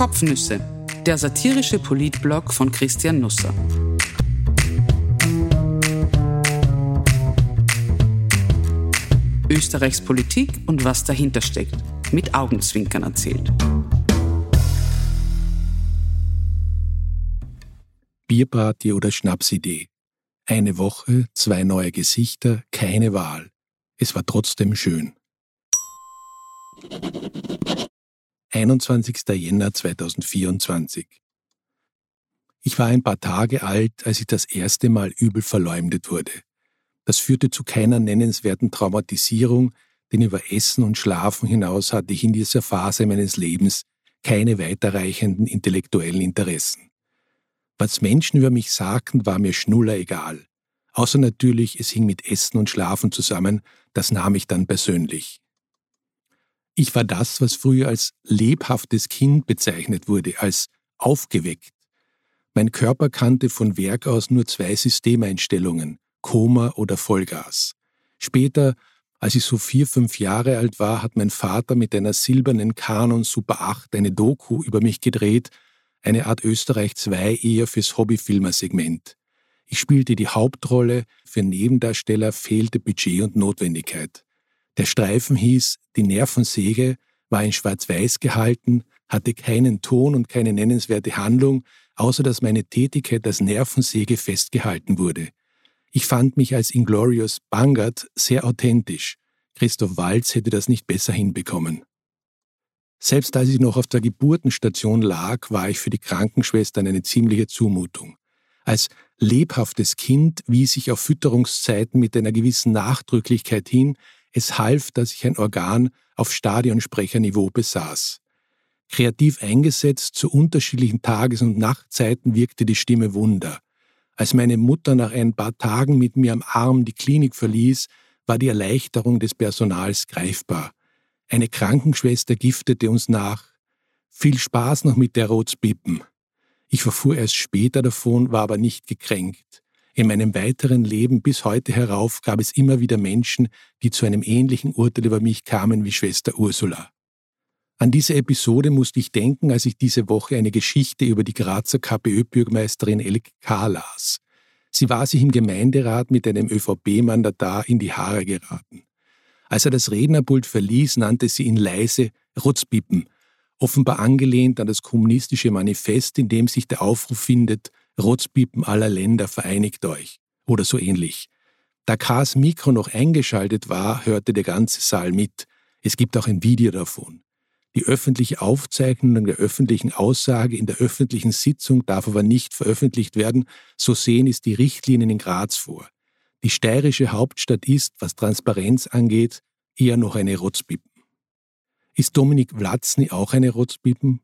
Kopfnüsse, der satirische Politblog von Christian Nusser. Österreichs Politik und was dahinter steckt, mit Augenzwinkern erzählt. Bierparty oder Schnapsidee. Eine Woche, zwei neue Gesichter, keine Wahl. Es war trotzdem schön. 21. Jänner 2024. Ich war ein paar Tage alt, als ich das erste Mal übel verleumdet wurde. Das führte zu keiner nennenswerten Traumatisierung, denn über Essen und Schlafen hinaus hatte ich in dieser Phase meines Lebens keine weiterreichenden intellektuellen Interessen. Was Menschen über mich sagten, war mir schnuller egal. Außer natürlich, es hing mit Essen und Schlafen zusammen, das nahm ich dann persönlich. Ich war das, was früher als lebhaftes Kind bezeichnet wurde, als aufgeweckt. Mein Körper kannte von Werk aus nur zwei Systemeinstellungen, Koma oder Vollgas. Später, als ich so vier, fünf Jahre alt war, hat mein Vater mit einer silbernen Canon Super 8 eine Doku über mich gedreht, eine Art Österreich 2 eher fürs Hobbyfilmersegment. Ich spielte die Hauptrolle, für Nebendarsteller fehlte Budget und Notwendigkeit. Der Streifen hieß Die Nervensäge, war in Schwarz-Weiß gehalten, hatte keinen Ton und keine nennenswerte Handlung, außer dass meine Tätigkeit als Nervensäge festgehalten wurde. Ich fand mich als Inglorious Bangert sehr authentisch. Christoph Walz hätte das nicht besser hinbekommen. Selbst als ich noch auf der Geburtenstation lag, war ich für die Krankenschwestern eine ziemliche Zumutung. Als lebhaftes Kind wies ich auf Fütterungszeiten mit einer gewissen Nachdrücklichkeit hin, es half, dass ich ein Organ auf Stadionsprecherniveau besaß. Kreativ eingesetzt zu unterschiedlichen Tages- und Nachtzeiten wirkte die Stimme Wunder. Als meine Mutter nach ein paar Tagen mit mir am Arm die Klinik verließ, war die Erleichterung des Personals greifbar. Eine Krankenschwester giftete uns nach. Viel Spaß noch mit der Rotspippen. Ich verfuhr erst später davon, war aber nicht gekränkt. In meinem weiteren Leben bis heute herauf gab es immer wieder Menschen, die zu einem ähnlichen Urteil über mich kamen wie Schwester Ursula. An diese Episode musste ich denken, als ich diese Woche eine Geschichte über die Grazer KPÖ-Bürgermeisterin Elke K. las. Sie war sich im Gemeinderat mit einem ÖVP-Mandatar in die Haare geraten. Als er das Rednerpult verließ, nannte sie ihn leise Rotzpippen, offenbar angelehnt an das kommunistische Manifest, in dem sich der Aufruf findet, Rotzpippen aller Länder vereinigt euch oder so ähnlich. Da K's Mikro noch eingeschaltet war, hörte der ganze Saal mit. Es gibt auch ein Video davon. Die öffentliche Aufzeichnung der öffentlichen Aussage in der öffentlichen Sitzung darf aber nicht veröffentlicht werden, so sehen es die Richtlinien in Graz vor. Die steirische Hauptstadt ist, was Transparenz angeht, eher noch eine Rotzpippen. Ist Dominik Vlatzny auch eine Rotzpippen?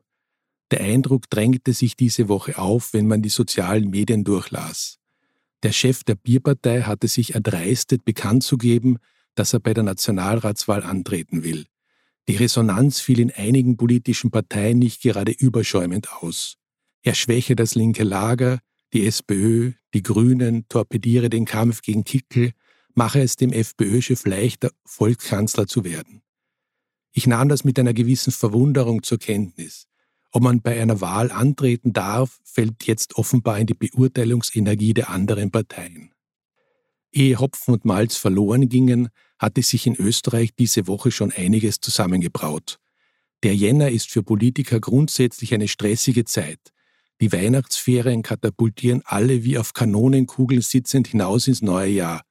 Der Eindruck drängte sich diese Woche auf, wenn man die sozialen Medien durchlas. Der Chef der Bierpartei hatte sich erdreistet, bekannt zu geben, dass er bei der Nationalratswahl antreten will. Die Resonanz fiel in einigen politischen Parteien nicht gerade überschäumend aus. Er schwäche das linke Lager, die SPÖ, die Grünen, torpediere den Kampf gegen Kickel, mache es dem FPÖ-Chef leichter, Volkskanzler zu werden. Ich nahm das mit einer gewissen Verwunderung zur Kenntnis. Ob man bei einer Wahl antreten darf, fällt jetzt offenbar in die Beurteilungsenergie der anderen Parteien. Ehe Hopfen und Malz verloren gingen, hatte sich in Österreich diese Woche schon einiges zusammengebraut. Der Jänner ist für Politiker grundsätzlich eine stressige Zeit. Die Weihnachtsferien katapultieren alle wie auf Kanonenkugeln sitzend hinaus ins neue Jahr.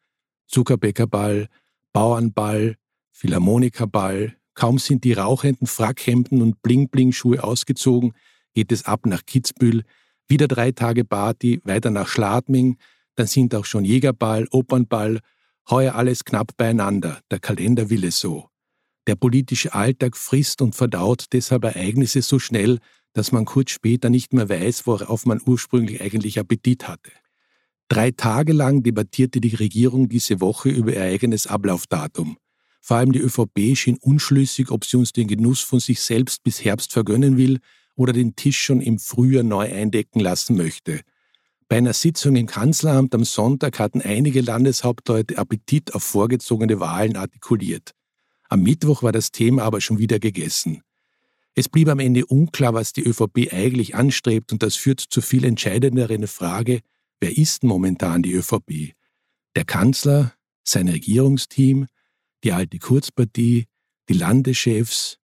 Zuckerbäckerball, Bauernball, Philharmonikerball, kaum sind die rauchenden Frackhemden und Bling-Bling-Schuhe ausgezogen, geht es ab nach Kitzbühel, wieder drei Tage Party, weiter nach Schladming, dann sind auch schon Jägerball, Opernball Heuer alles knapp beieinander, der Kalender will es so. Der politische Alltag frisst und verdaut deshalb Ereignisse so schnell, dass man kurz später nicht mehr weiß, worauf man ursprünglich eigentlich Appetit hatte. Drei Tage lang debattierte die Regierung diese Woche über ihr eigenes Ablaufdatum. Vor allem die ÖVP schien unschlüssig, ob sie uns den Genuss von sich selbst bis Herbst vergönnen will oder den Tisch schon im Frühjahr neu eindecken lassen möchte. Bei einer Sitzung im Kanzleramt am Sonntag hatten einige Landeshauptleute Appetit auf vorgezogene Wahlen artikuliert. Am Mittwoch war das Thema aber schon wieder gegessen. Es blieb am Ende unklar, was die ÖVP eigentlich anstrebt und das führt zu viel entscheidenderen Frage, wer ist momentan die ÖVP? Der Kanzler, sein Regierungsteam, die alte Kurzpartie, die Landeschefs.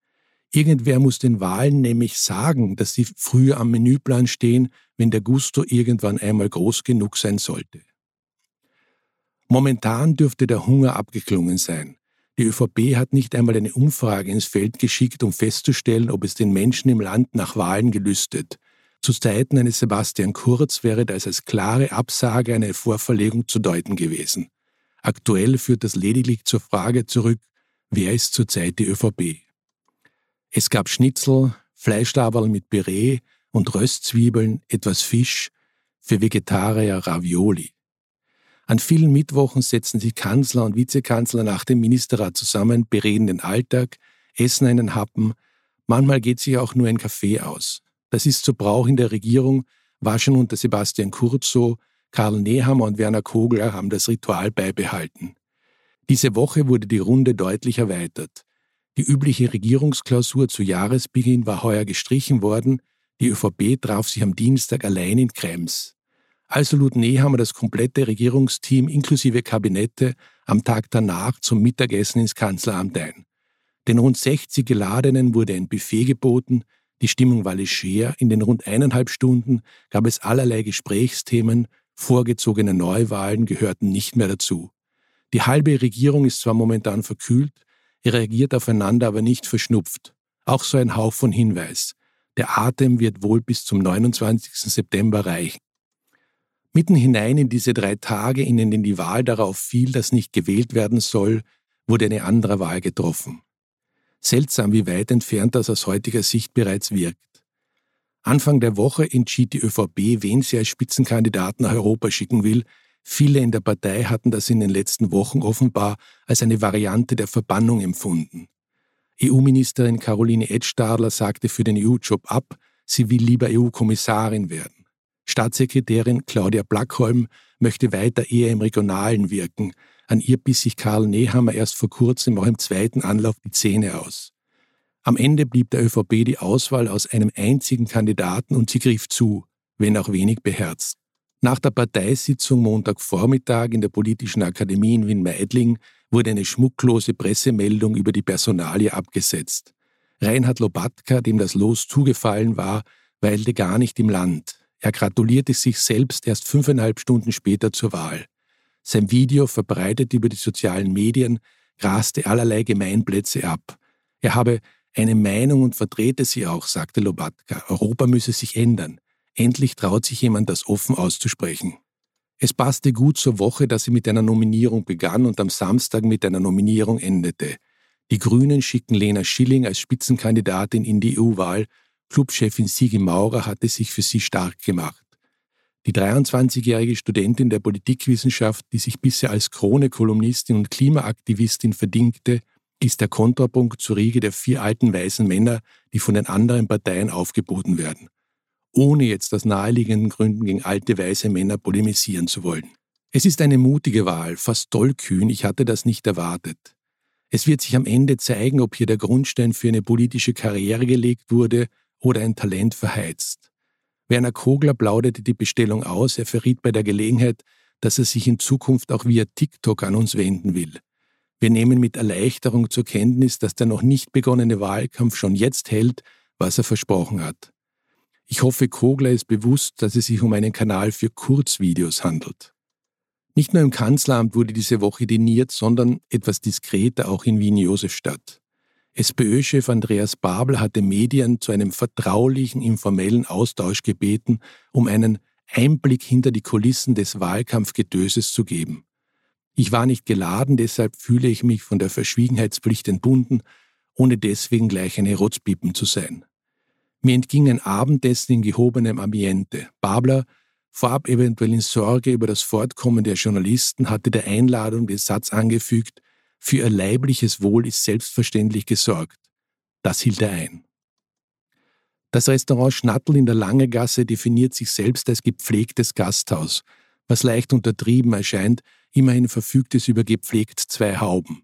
Irgendwer muss den Wahlen nämlich sagen, dass sie früher am Menüplan stehen, wenn der Gusto irgendwann einmal groß genug sein sollte. Momentan dürfte der Hunger abgeklungen sein. Die ÖVP hat nicht einmal eine Umfrage ins Feld geschickt, um festzustellen, ob es den Menschen im Land nach Wahlen gelüstet. Zu Zeiten eines Sebastian Kurz wäre das als klare Absage eine Vorverlegung zu deuten gewesen. Aktuell führt das lediglich zur Frage zurück, wer ist zurzeit die ÖVP? Es gab Schnitzel, Fleischlaberl mit Püree und Röstzwiebeln, etwas Fisch, für Vegetarier Ravioli. An vielen Mittwochen setzen sich Kanzler und Vizekanzler nach dem Ministerrat zusammen, bereden den Alltag, essen einen Happen, manchmal geht sich auch nur ein Kaffee aus. Das ist so Brauch in der Regierung, war schon unter Sebastian Kurz so, Karl Nehammer und Werner Kogler haben das Ritual beibehalten. Diese Woche wurde die Runde deutlich erweitert. Die übliche Regierungsklausur zu Jahresbeginn war heuer gestrichen worden, die ÖVP traf sich am Dienstag allein in Krems. Also lud Nehammer das komplette Regierungsteam inklusive Kabinette am Tag danach zum Mittagessen ins Kanzleramt ein. Den rund 60 Geladenen wurde ein Buffet geboten, die Stimmung war leger, in den rund eineinhalb Stunden gab es allerlei Gesprächsthemen, vorgezogene Neuwahlen gehörten nicht mehr dazu. Die halbe Regierung ist zwar momentan verkühlt, reagiert aufeinander aber nicht verschnupft. Auch so ein Hauch von Hinweis. Der Atem wird wohl bis zum 29. September reichen. Mitten hinein in diese drei Tage, in denen die Wahl darauf fiel, dass nicht gewählt werden soll, wurde eine andere Wahl getroffen. Seltsam, wie weit entfernt das aus heutiger Sicht bereits wirkt. Anfang der Woche entschied die ÖVP, wen sie als Spitzenkandidaten nach Europa schicken will. Viele in der Partei hatten das in den letzten Wochen offenbar als eine Variante der Verbannung empfunden. EU-Ministerin Caroline Edstadler sagte für den EU-Job ab, sie will lieber EU-Kommissarin werden. Staatssekretärin Claudia Blackholm möchte weiter eher im Regionalen wirken. An ihr biss sich Karl Nehammer erst vor kurzem auch im zweiten Anlauf die Zähne aus. Am Ende blieb der ÖVP die Auswahl aus einem einzigen Kandidaten und sie griff zu, wenn auch wenig beherzt. Nach der Parteisitzung Montagvormittag in der Politischen Akademie in Wien-Meidling wurde eine schmucklose Pressemeldung über die Personalie abgesetzt. Reinhard Lobatka, dem das Los zugefallen war, weilte gar nicht im Land. Er gratulierte sich selbst erst fünfeinhalb Stunden später zur Wahl. Sein Video, verbreitet über die sozialen Medien, graste allerlei Gemeinplätze ab. Er habe eine Meinung und vertrete sie auch, sagte Lobatka. Europa müsse sich ändern. Endlich traut sich jemand, das offen auszusprechen. Es passte gut zur Woche, dass sie mit einer Nominierung begann und am Samstag mit einer Nominierung endete. Die Grünen schicken Lena Schilling als Spitzenkandidatin in die EU-Wahl Clubchefin Sigi Maurer hatte sich für sie stark gemacht. Die 23-jährige Studentin der Politikwissenschaft, die sich bisher als Krone-Kolumnistin und Klimaaktivistin verdingte, ist der Kontrapunkt zur Riege der vier alten weißen Männer, die von den anderen Parteien aufgeboten werden. Ohne jetzt aus naheliegenden Gründen gegen alte weiße Männer polemisieren zu wollen. Es ist eine mutige Wahl, fast tollkühn, ich hatte das nicht erwartet. Es wird sich am Ende zeigen, ob hier der Grundstein für eine politische Karriere gelegt wurde oder ein Talent verheizt. Werner Kogler plauderte die Bestellung aus, er verriet bei der Gelegenheit, dass er sich in Zukunft auch via TikTok an uns wenden will. Wir nehmen mit Erleichterung zur Kenntnis, dass der noch nicht begonnene Wahlkampf schon jetzt hält, was er versprochen hat. Ich hoffe, Kogler ist bewusst, dass es sich um einen Kanal für Kurzvideos handelt. Nicht nur im Kanzleramt wurde diese Woche diniert, sondern etwas diskreter auch in Wien-Josefstadt. SPÖ-Chef Andreas Babel hatte Medien zu einem vertraulichen, informellen Austausch gebeten, um einen Einblick hinter die Kulissen des Wahlkampfgetöses zu geben. Ich war nicht geladen, deshalb fühle ich mich von der Verschwiegenheitspflicht entbunden, ohne deswegen gleich eine Rotzpiepen zu sein. Mir entging ein Abendessen in gehobenem Ambiente. Babler, vorab eventuell in Sorge über das Fortkommen der Journalisten, hatte der Einladung den Satz angefügt, für ihr leibliches Wohl ist selbstverständlich gesorgt. Das hielt er ein. Das Restaurant Schnattel in der Langegasse definiert sich selbst als gepflegtes Gasthaus, was leicht untertrieben erscheint, immerhin verfügt es über gepflegt zwei Hauben.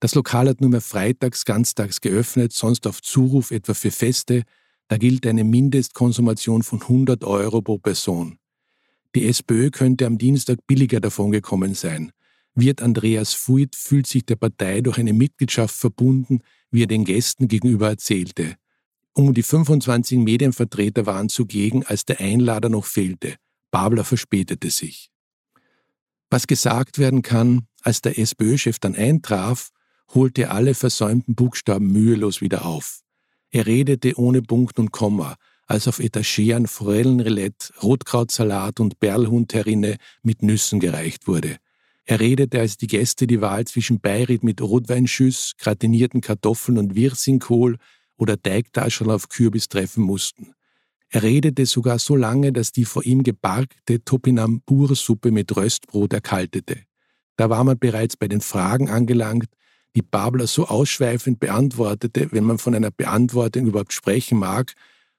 Das Lokal hat nur mehr freitags, ganztags geöffnet, sonst auf Zuruf etwa für Feste. Da gilt eine Mindestkonsumation von 100 Euro pro Person. Die SPÖ könnte am Dienstag billiger davongekommen sein. Wirt Andreas Fuit fühlt sich der Partei durch eine Mitgliedschaft verbunden, wie er den Gästen gegenüber erzählte. Um die 25 Medienvertreter waren zugegen, als der Einlader noch fehlte. Babler verspätete sich. Was gesagt werden kann, als der SPÖ-Chef dann eintraf, holte er alle versäumten Buchstaben mühelos wieder auf. Er redete ohne Punkt und Komma, als auf Etageren Forellenrillette, Rotkrautsalat und Perlhuhnterrine mit Nüssen gereicht wurde. Er redete, als die Gäste die Wahl zwischen Beirät mit Rotweinschüss, gratinierten Kartoffeln und Wirsingkohl oder Teigtaschel auf Kürbis treffen mussten. Er redete sogar so lange, dass die vor ihm gebargte Topinambur-Suppe mit Röstbrot erkaltete. Da war man bereits bei den Fragen angelangt, die Babler so ausschweifend beantwortete, wenn man von einer Beantwortung überhaupt sprechen mag,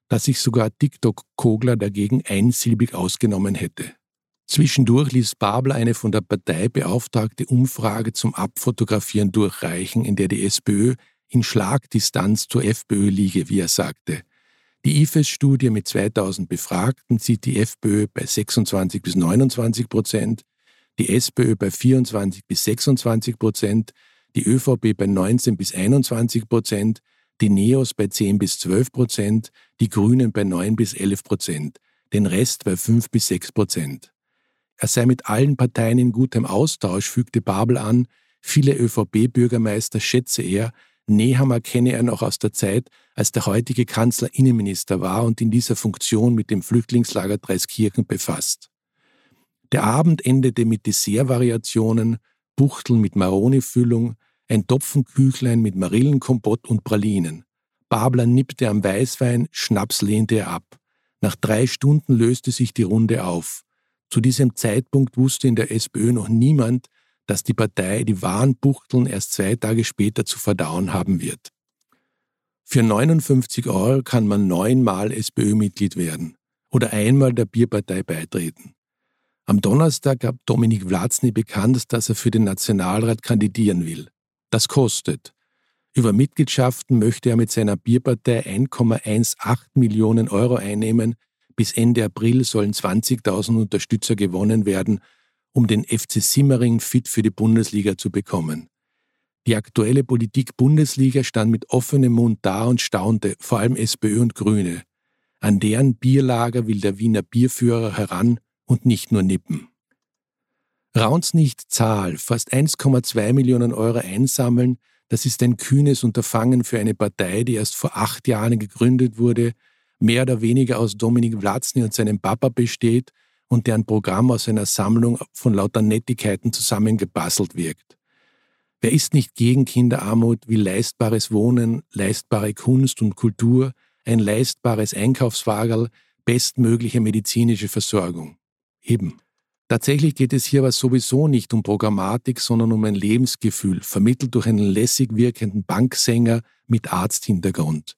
dass sich sogar TikTok-Kogler dagegen einsilbig ausgenommen hätte. Zwischendurch ließ Babler eine von der Partei beauftragte Umfrage zum Abfotografieren durchreichen, in der die SPÖ in Schlagdistanz zur FPÖ liege, wie er sagte. Die IFES-Studie mit 2000 Befragten sieht die FPÖ bei 26 bis 29 Prozent, die SPÖ bei 24 bis 26 Prozent, die ÖVP bei 19 bis 21 Prozent, die NEOS bei 10 bis 12 Prozent, die Grünen bei 9 bis 11 Prozent, den Rest bei 5 bis 6 Prozent. Er sei mit allen Parteien in gutem Austausch, fügte Babel an. Viele ÖVP-Bürgermeister schätze er. Nehammer kenne er noch aus der Zeit, als der heutige Kanzler Innenminister war und in dieser Funktion mit dem Flüchtlingslager Dreiskirchen befasst. Der Abend endete mit Dessertvariationen, Buchteln mit Maroni-Füllung, ein Topfenküchlein mit Marillenkompott und Pralinen. Babler nippte am Weißwein, Schnaps lehnte er ab. Nach drei Stunden löste sich die Runde auf. Zu diesem Zeitpunkt wusste in der SPÖ noch niemand, dass die Partei die wahren Buchteln erst zwei Tage später zu verdauen haben wird. Für 59 Euro kann man neunmal SPÖ-Mitglied werden oder einmal der Bierpartei beitreten. Am Donnerstag gab Dominik Vlatzny bekannt, dass er für den Nationalrat kandidieren will. Das kostet. Über Mitgliedschaften möchte er mit seiner Bierpartei 1,18 Millionen Euro einnehmen, bis Ende April sollen 20.000 Unterstützer gewonnen werden, um den FC Simmering fit für die Bundesliga zu bekommen. Die aktuelle Politik Bundesliga stand mit offenem Mund da und staunte, vor allem SPÖ und Grüne. An deren Bierlager will der Wiener Bierführer heran und nicht nur nippen. Rauns nicht Zahl, fast 1,2 Millionen Euro einsammeln, das ist ein kühnes Unterfangen für eine Partei, die erst vor acht Jahren gegründet wurde mehr oder weniger aus Dominik Vlatzny und seinem Papa besteht und deren Programm aus einer Sammlung von lauter Nettigkeiten zusammengebastelt wirkt. Wer ist nicht gegen Kinderarmut wie leistbares Wohnen, leistbare Kunst und Kultur, ein leistbares Einkaufswagerl, bestmögliche medizinische Versorgung? Eben. Tatsächlich geht es hier aber sowieso nicht um Programmatik, sondern um ein Lebensgefühl, vermittelt durch einen lässig wirkenden Banksänger mit Arzthintergrund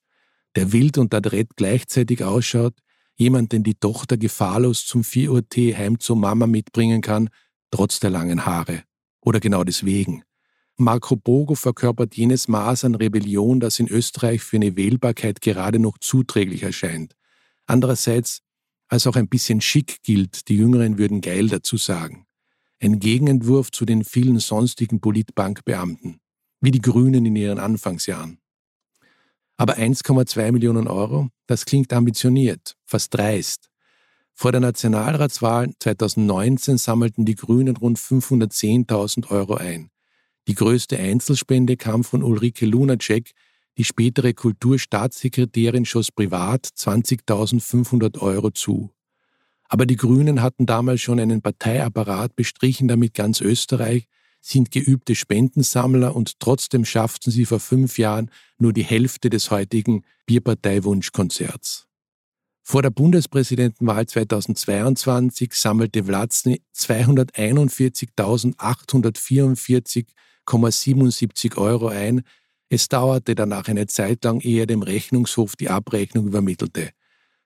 der wild und adrett gleichzeitig ausschaut, jemand, den die Tochter gefahrlos zum 4 Uhr Tee heim zur Mama mitbringen kann, trotz der langen Haare. Oder genau deswegen. Marco Bogo verkörpert jenes Maß an Rebellion, das in Österreich für eine Wählbarkeit gerade noch zuträglich erscheint. Andererseits als auch ein bisschen schick gilt, die Jüngeren würden geil dazu sagen. Ein Gegenentwurf zu den vielen sonstigen Politbankbeamten, wie die Grünen in ihren Anfangsjahren. Aber 1,2 Millionen Euro, das klingt ambitioniert, fast dreist. Vor der Nationalratswahl 2019 sammelten die Grünen rund 510.000 Euro ein. Die größte Einzelspende kam von Ulrike Lunacek, die spätere Kulturstaatssekretärin schoss privat 20.500 Euro zu. Aber die Grünen hatten damals schon einen Parteiapparat bestrichen, damit ganz Österreich sind geübte Spendensammler und trotzdem schafften sie vor fünf Jahren nur die Hälfte des heutigen Bierpartei-Wunschkonzerts. Vor der Bundespräsidentenwahl 2022 sammelte Vlatzny 241.844,77 Euro ein. Es dauerte danach eine Zeit lang, ehe er dem Rechnungshof die Abrechnung übermittelte.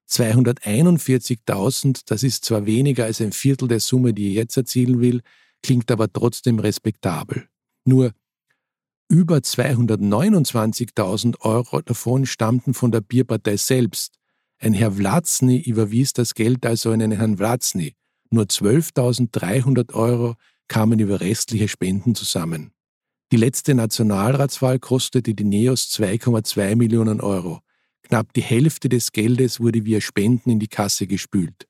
241.000, das ist zwar weniger als ein Viertel der Summe, die er jetzt erzielen will, klingt aber trotzdem respektabel. Nur, Über 229.000 Euro davon stammten von der Bierpartei selbst. Ein Herr Vlatzny überwies das Geld also an einen Herrn Vlatzny. Nur 12.300 Euro kamen über restliche Spenden zusammen. Die letzte Nationalratswahl kostete die NEOS 2,2 Millionen Euro. Knapp die Hälfte des Geldes wurde via Spenden in die Kasse gespült.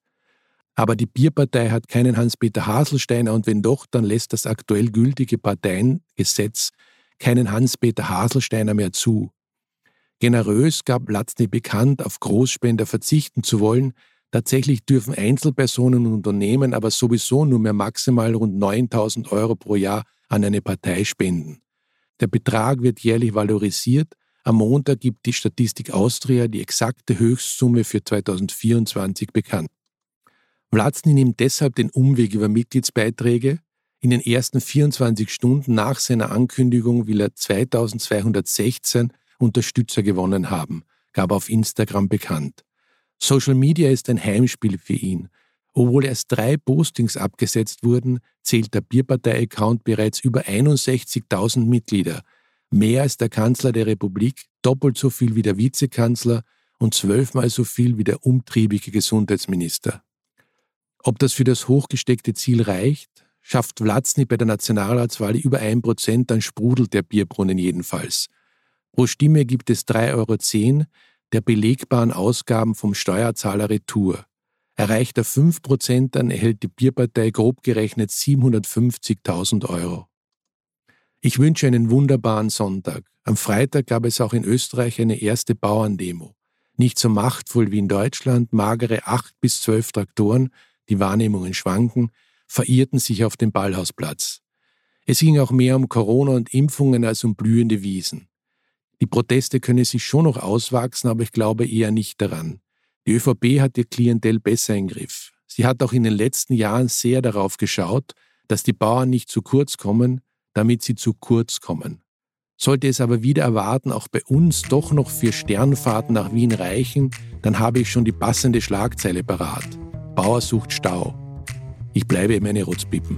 Aber die Bierpartei hat keinen Hans-Peter Haselsteiner und wenn doch, dann lässt das aktuell gültige Parteiengesetz keinen Hans-Peter Haselsteiner mehr zu. Generös gab Latzny bekannt, auf Großspender verzichten zu wollen. Tatsächlich dürfen Einzelpersonen und Unternehmen aber sowieso nur mehr maximal rund 9000 Euro pro Jahr an eine Partei spenden. Der Betrag wird jährlich valorisiert. Am Montag gibt die Statistik Austria die exakte Höchstsumme für 2024 bekannt. Vlatzny nimmt deshalb den Umweg über Mitgliedsbeiträge. In den ersten 24 Stunden nach seiner Ankündigung will er 2216 Unterstützer gewonnen haben, gab auf Instagram bekannt. Social Media ist ein Heimspiel für ihn. Obwohl erst drei Postings abgesetzt wurden, zählt der Bierpartei-Account bereits über 61.000 Mitglieder, mehr als der Kanzler der Republik, doppelt so viel wie der Vizekanzler und zwölfmal so viel wie der umtriebige Gesundheitsminister. Ob das für das hochgesteckte Ziel reicht, schafft Vlatzny bei der Nationalratswahl über ein Prozent, dann sprudelt der Bierbrunnen jedenfalls. Pro Stimme gibt es 3,10 Euro der belegbaren Ausgaben vom Steuerzahler Retour. Erreicht er 5 Prozent, dann erhält die Bierpartei grob gerechnet 750.000 Euro. Ich wünsche einen wunderbaren Sonntag. Am Freitag gab es auch in Österreich eine erste Bauerndemo. Nicht so machtvoll wie in Deutschland, magere acht bis zwölf Traktoren, die Wahrnehmungen schwanken, verirrten sich auf dem Ballhausplatz. Es ging auch mehr um Corona und Impfungen als um blühende Wiesen. Die Proteste können sich schon noch auswachsen, aber ich glaube eher nicht daran. Die ÖVP hat ihr Klientel besser im Griff. Sie hat auch in den letzten Jahren sehr darauf geschaut, dass die Bauern nicht zu kurz kommen, damit sie zu kurz kommen. Sollte es aber wieder erwarten, auch bei uns doch noch für Sternfahrten nach Wien reichen, dann habe ich schon die passende Schlagzeile parat. Bauer sucht Stau. Ich bleibe meine Rotzpippen.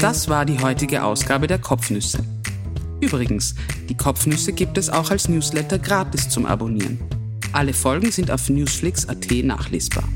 Das war die heutige Ausgabe der Kopfnüsse. Übrigens, die Kopfnüsse gibt es auch als Newsletter gratis zum Abonnieren. Alle Folgen sind auf newsflix.at nachlesbar.